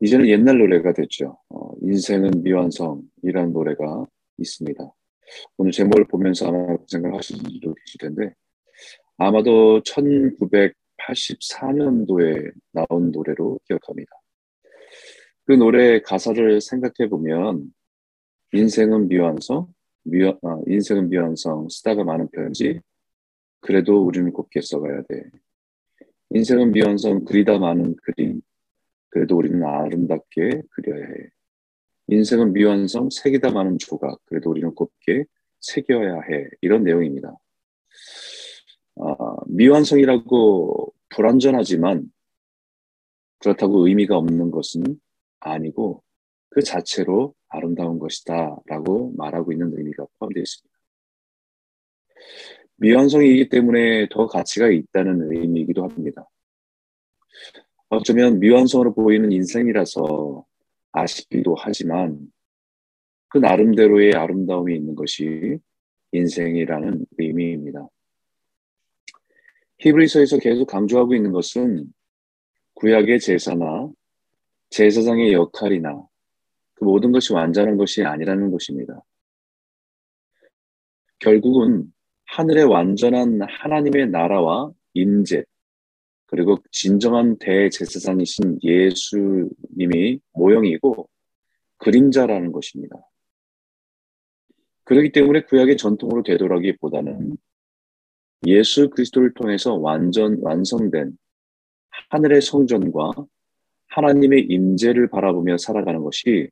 이제는 옛날 노래가 됐죠. 어, 인생은 미완성이라는 노래가 있습니다. 오늘 제목을 보면서 아마 그 생각하시는 분들도 계실 텐데 아마도 1984년도에 나온 노래로 기억합니다. 그 노래 가사를 생각해 보면 인생은 미완성, 미완, 아, 인생은 미완성 쓰다가 많은 편지 그래도 우리는 곱게 써가야 돼. 인생은 미완성 그리다 많은 그림 그래도 우리는 아름답게 그려야 해. 인생은 미완성 색이다 많은 조각 그래도 우리는 곱게 새겨야 해. 이런 내용입니다. 아, 미완성이라고 불완전하지만 그렇다고 의미가 없는 것은 아니고 그 자체로 아름다운 것이다 라고 말하고 있는 의미가 포함되어 있습니다. 미완성이기 때문에 더 가치가 있다는 의미이기도 합니다. 어쩌면 미완성으로 보이는 인생이라서 아쉽기도 하지만 그 나름대로의 아름다움이 있는 것이 인생이라는 의미입니다. 히브리서에서 계속 강조하고 있는 것은 구약의 제사나 제사장의 역할이나 그 모든 것이 완전한 것이 아니라는 것입니다. 결국은 하늘의 완전한 하나님의 나라와 임재 그리고 진정한 대제사장이신 예수님이 모형이고 그림자라는 것입니다. 그렇기 때문에 구약의 전통으로 되돌아기보다는 예수 그리스도를 통해서 완전 완성된 하늘의 성전과 하나님의 임재를 바라보며 살아가는 것이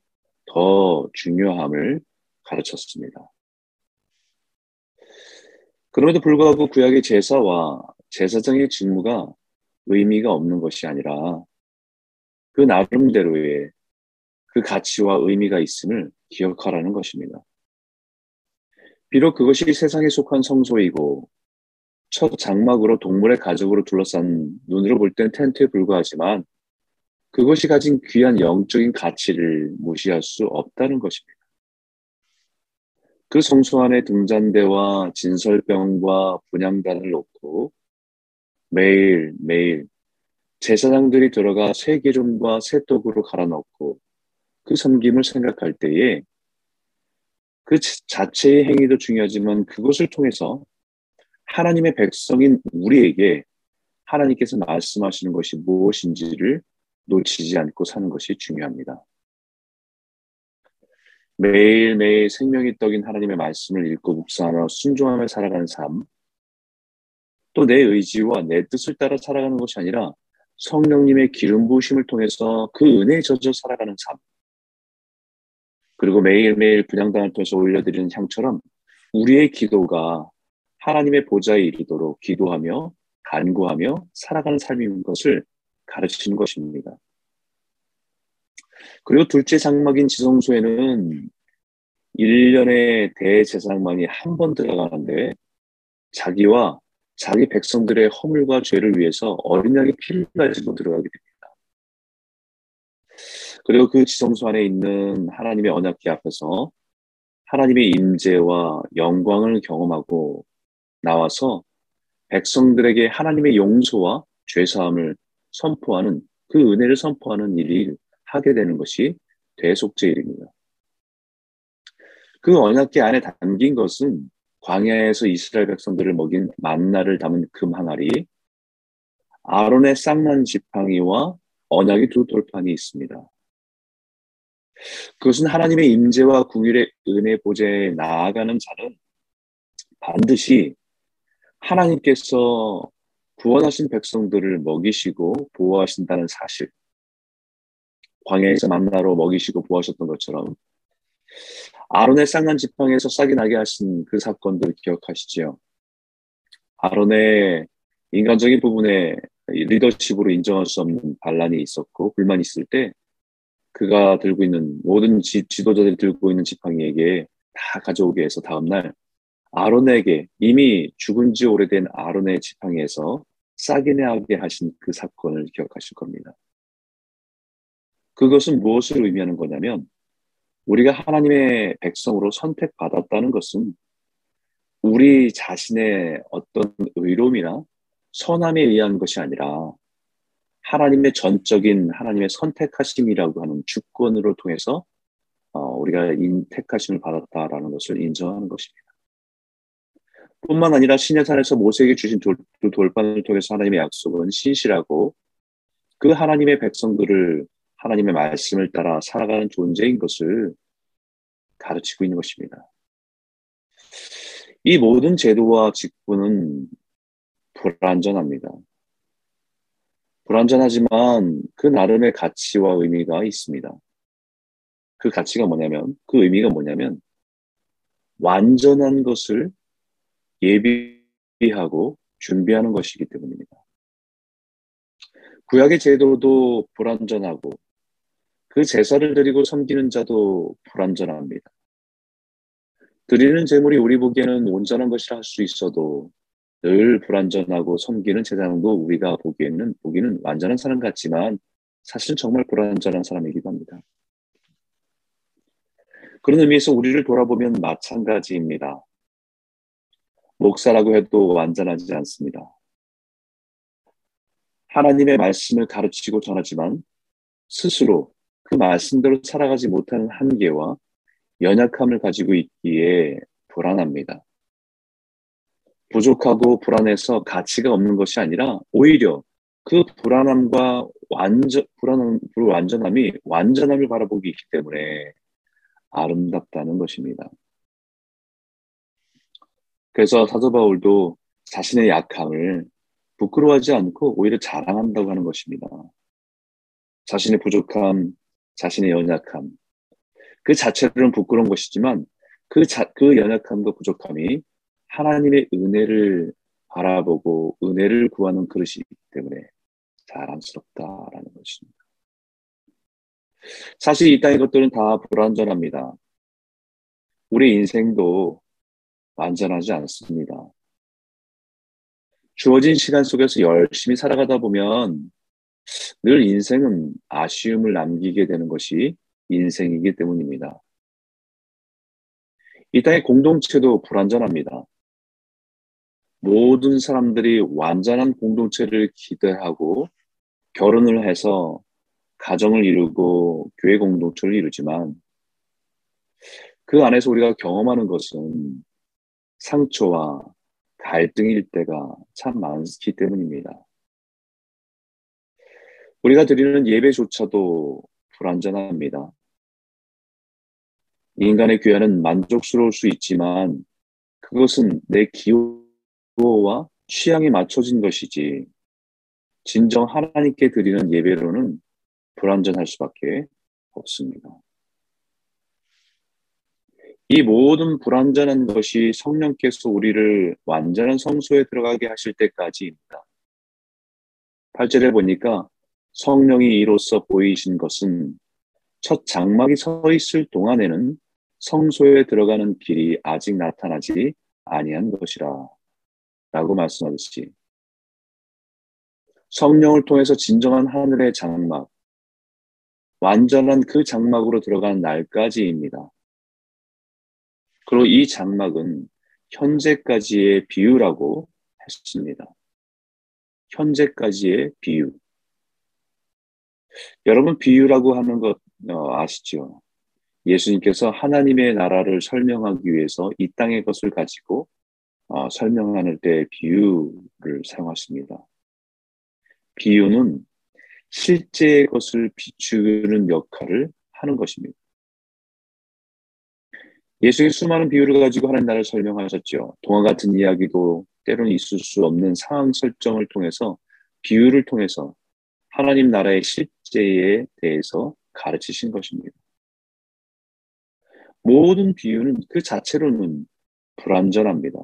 더 중요함을 가르쳤습니다. 그럼에도 불구하고 구약의 제사와 제사장의 직무가 의미가 없는 것이 아니라 그 나름대로의 그 가치와 의미가 있음을 기억하라는 것입니다. 비록 그것이 세상에 속한 성소이고 첫 장막으로 동물의 가족으로 둘러싼 눈으로 볼 땐 텐트에 불과하지만 그것이 가진 귀한 영적인 가치를 무시할 수 없다는 것입니다. 그 성소 안에 등잔대와 진설병과 분양단을 놓고 매일 매일 제사장들이 들어가 새 기름과 새 떡으로 갈아 넣고 그 섬김을 생각할 때에 그 자체의 행위도 중요하지만 그것을 통해서 하나님의 백성인 우리에게 하나님께서 말씀하시는 것이 무엇인지를 놓치지 않고 사는 것이 중요합니다. 매일매일 생명이 떡인 하나님의 말씀을 읽고 묵상하며 순종하며 살아가는 삶, 또 내 의지와 내 뜻을 따라 살아가는 것이 아니라 성령님의 기름 부으심을 통해서 그 은혜에 젖어 살아가는 삶, 그리고 매일매일 분양단을 통해서 올려드리는 향처럼 우리의 기도가 하나님의 보좌에 이르도록 기도하며 간구하며 살아가는 삶인 것을 가르치는 것입니다. 그리고 둘째 장막인 지성소에는 1년의 대제사장만이 한 번 들어가는데 자기와 자기 백성들의 허물과 죄를 위해서 어린 양의 피를 가지고 들어가게 됩니다. 그리고 그 지성소 안에 있는 하나님의 언약궤 앞에서 하나님의 임재와 영광을 경험하고 나와서 백성들에게 하나님의 용서와 죄사함을 선포하는 그 은혜를 선포하는 일을 하게 되는 것이 대속죄일입니다. 그 언약궤 안에 담긴 것은 광야에서 이스라엘 백성들을 먹인 만나를 담은 금 항아리, 아론의 쌍난 지팡이와 언약의 두 돌판이 있습니다. 그것은 하나님의 임재와 궁율의 은혜 보좌에 나아가는 자는 반드시 하나님께서 구원하신 백성들을 먹이시고 보호하신다는 사실, 광야에서 만나로 먹이시고 보호하셨던 것처럼 아론의 쌍난 지팡이에서 싹이 나게 하신 그 사건들 기억하시지요? 아론의 인간적인 부분에 리더십으로 인정할 수 없는 반란이 있었고 불만이 있을 때 그가 들고 있는 모든 지, 지도자들이 들고 있는 지팡이에게 다 가져오게 해서 다음날 아론에게 이미 죽은 지 오래된 아론의 지팡이에서 싹이 나게 하신 그 사건을 기억하실 겁니다. 그것은 무엇을 의미하는 거냐면 우리가 하나님의 백성으로 선택받았다는 것은 우리 자신의 어떤 의로움이나 선함에 의한 것이 아니라 하나님의 전적인 하나님의 선택하심이라고 하는 주권으로 통해서 어, 우리가 인 택하심을 받았다라는 것을 인정하는 것입니다. 뿐만 아니라 신야산에서 모세에게 주신 돌, 돌판을 통해서 하나님의 약속은 신실하고 그 하나님의 백성들을 하나님의 말씀을 따라 살아가는 존재인 것을 가르치고 있는 것입니다. 이 모든 제도와 직분은 불완전합니다. 불완전하지만 그 나름의 가치와 의미가 있습니다. 그 가치가 뭐냐면, 그 의미가 뭐냐면, 완전한 것을 예비하고 준비하는 것이기 때문입니다. 구약의 제도도 불완전하고 그 제사를 드리고 섬기는 자도 불완전합니다. 드리는 제물이 우리 보기에는 온전한 것이라 할 수 있어도 늘 불완전하고 섬기는 제사장도 우리가 보기에는 보기는 완전한 사람 같지만 사실 정말 불완전한 사람이기도 합니다. 그런 의미에서 우리를 돌아보면 마찬가지입니다. 목사라고 해도 완전하지 않습니다. 하나님의 말씀을 가르치고 전하지만 스스로 그 말씀대로 살아가지 못하는 한계와 연약함을 가지고 있기에 불안합니다. 부족하고 불안해서 가치가 없는 것이 아니라 오히려 그 불안함과 완전 불안한 불완전함이 완전함을 바라보기 있기 때문에 아름답다는 것입니다. 그래서 사도 바울도 자신의 약함을 부끄러워하지 않고 오히려 자랑한다고 하는 것입니다. 자신의 부족함, 자신의 연약함, 그 자체로는 부끄러운 것이지만 그, 자, 그 연약함과 부족함이 하나님의 은혜를 바라보고 은혜를 구하는 그릇이기 때문에 자랑스럽다라는 것입니다. 사실 이 땅의 것들은 다 불완전합니다. 우리 인생도 완전하지 않습니다. 주어진 시간 속에서 열심히 살아가다 보면 늘 인생은 아쉬움을 남기게 되는 것이 인생이기 때문입니다. 이 땅의 공동체도 불완전합니다. 모든 사람들이 완전한 공동체를 기대하고 결혼을 해서 가정을 이루고 교회 공동체를 이루지만 그 안에서 우리가 경험하는 것은 상처와 갈등일 때가 참 많기 때문입니다. 우리가 드리는 예배조차도 불완전합니다. 인간의 교회는 만족스러울 수 있지만 그것은 내 기호와 취향에 맞춰진 것이지 진정 하나님께 드리는 예배로는 불완전할 수밖에 없습니다. 이 모든 불완전한 것이 성령께서 우리를 완전한 성소에 들어가게 하실 때까지입니다. 8절에 보니까 성령이 이로써 보이신 것은 첫 장막이 서 있을 동안에는 성소에 들어가는 길이 아직 나타나지 아니한 것이라 라고 말씀하듯이 성령을 통해서 진정한 하늘의 장막, 완전한 그 장막으로 들어간 날까지입니다. 그리고 이 장막은 현재까지의 비유라고 했습니다. 현재까지의 비유. 여러분 비유라고 하는 것 어, 아시죠? 예수님께서 하나님의 나라를 설명하기 위해서 이 땅의 것을 가지고 어, 설명하는 때 비유를 사용하십니다. 비유는 실제의 것을 비추는 역할을 하는 것입니다. 예수의 수많은 비유를 가지고 하나님 나라를 설명하셨죠. 동화 같은 이야기도 때로는 있을 수 없는 상황 설정을 통해서 비유를 통해서 하나님 나라의 실 제에 대해서 가르치신 것입니다. 모든 비유는 그 자체로는 불완전합니다.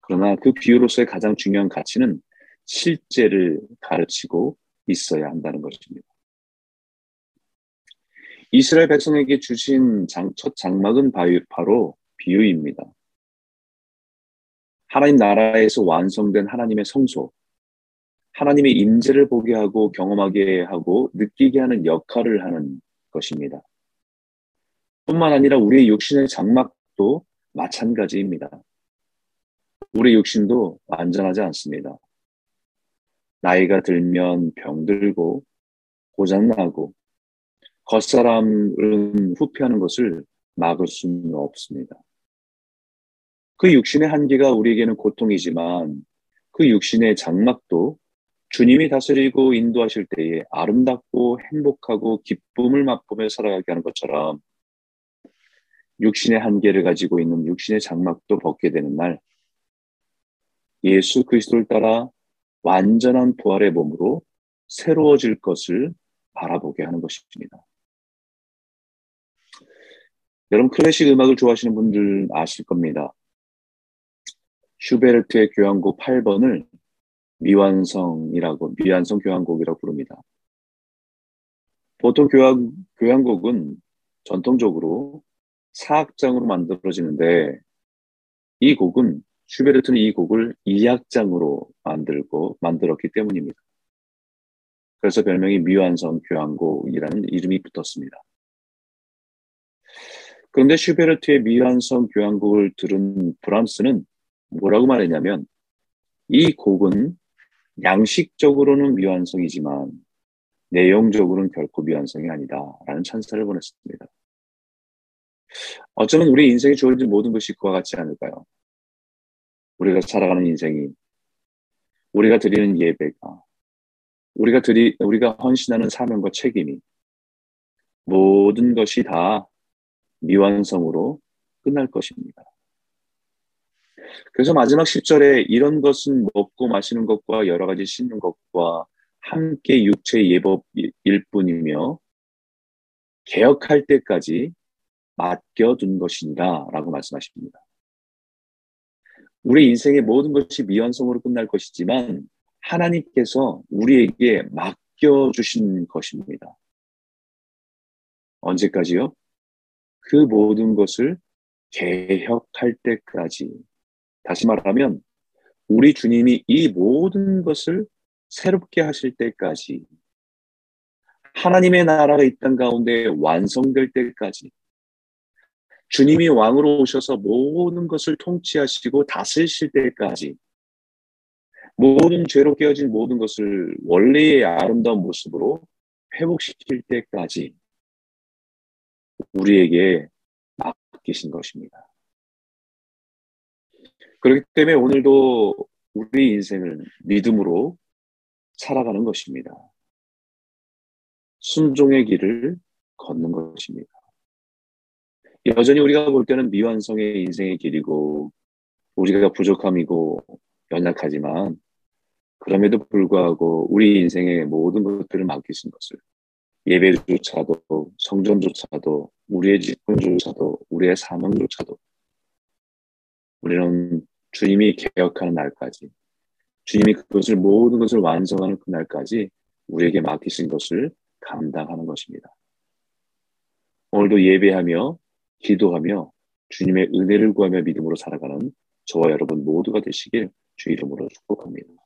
그러나 그 비유로서의 가장 중요한 가치는 실제를 가르치고 있어야 한다는 것입니다. 이스라엘 백성에게 주신 장, 첫 장막은 바로 비유입니다. 하나님 나라에서 완성된 하나님의 성소, 하나님의 임재를 보게 하고 경험하게 하고 느끼게 하는 역할을 하는 것입니다. 뿐만 아니라 우리의 육신의 장막도 마찬가지입니다. 우리 육신도 완전하지 않습니다. 나이가 들면 병들고 고장나고 겉사람은 후피하는 것을 막을 수는 없습니다. 그 육신의 한계가 우리에게는 고통이지만 그 육신의 장막도 주님이 다스리고 인도하실 때에 아름답고 행복하고 기쁨을 맛보며 살아가게 하는 것처럼 육신의 한계를 가지고 있는 육신의 장막도 벗게 되는 날 예수 그리스도를 따라 완전한 부활의 몸으로 새로워질 것을 바라보게 하는 것입니다. 여러분 클래식 음악을 좋아하시는 분들 아실 겁니다. 슈베르트의 교향곡 8번을 미완성이라고 미완성 교향곡이라고 부릅니다. 보통 교향, 교향곡은 전통적으로 사악장으로 만들어지는데 이 곡은 슈베르트는 이 곡을 2악장으로 만들고 만들었기 때문입니다. 그래서 별명이 미완성 교향곡이라는 이름이 붙었습니다. 그런데 슈베르트의 미완성 교향곡을 들은 브람스는 뭐라고 말했냐면 이 곡은 양식적으로는 미완성이지만 내용적으로는 결코 미완성이 아니다라는 찬사를 보냈습니다. 어쩌면 우리 인생에 주어진 모든 것이 그와 같지 않을까요? 우리가 살아가는 인생이 우리가 드리는 예배가 우리가 드리 우리가 헌신하는 사명과 책임이 모든 것이 다 미완성으로 끝날 것입니다. 그래서 마지막 10절에 이런 것은 먹고 마시는 것과 여러 가지 씻는 것과 함께 육체 예법일 뿐이며 개혁할 때까지 맡겨둔 것이니라 라고 말씀하십니다. 우리 인생의 모든 것이 미완성으로 끝날 것이지만 하나님께서 우리에게 맡겨주신 것입니다. 언제까지요? 그 모든 것을 개혁할 때까지. 다시 말하면, 우리 주님이 이 모든 것을 새롭게 하실 때까지, 하나님의 나라가 이 땅 가운데 완성될 때까지, 주님이 왕으로 오셔서 모든 것을 통치하시고 다스리실 때까지 모든 죄로 깨어진 모든 것을 원래의 아름다운 모습으로 회복시킬 때까지 우리에게 맡기신 것입니다. 그렇기 때문에 오늘도 우리 인생을 믿음으로 살아가는 것입니다. 순종의 길을 걷는 것입니다. 여전히 우리가 볼 때는 미완성의 인생의 길이고 우리가 부족함이고 연약하지만 그럼에도 불구하고 우리 인생의 모든 것들을 맡기신 것을 예배조차도 성전조차도 우리의 직분조차도 우리의 사명조차도 우리는 주님이 개혁하는 날까지 주님이 그것을 모든 것을 완성하는 그날까지 우리에게 맡기신 것을 감당하는 것입니다. 오늘도 예배하며 기도하며 주님의 은혜를 구하며 믿음으로 살아가는 저와 여러분 모두가 되시길 주 이름으로 축복합니다.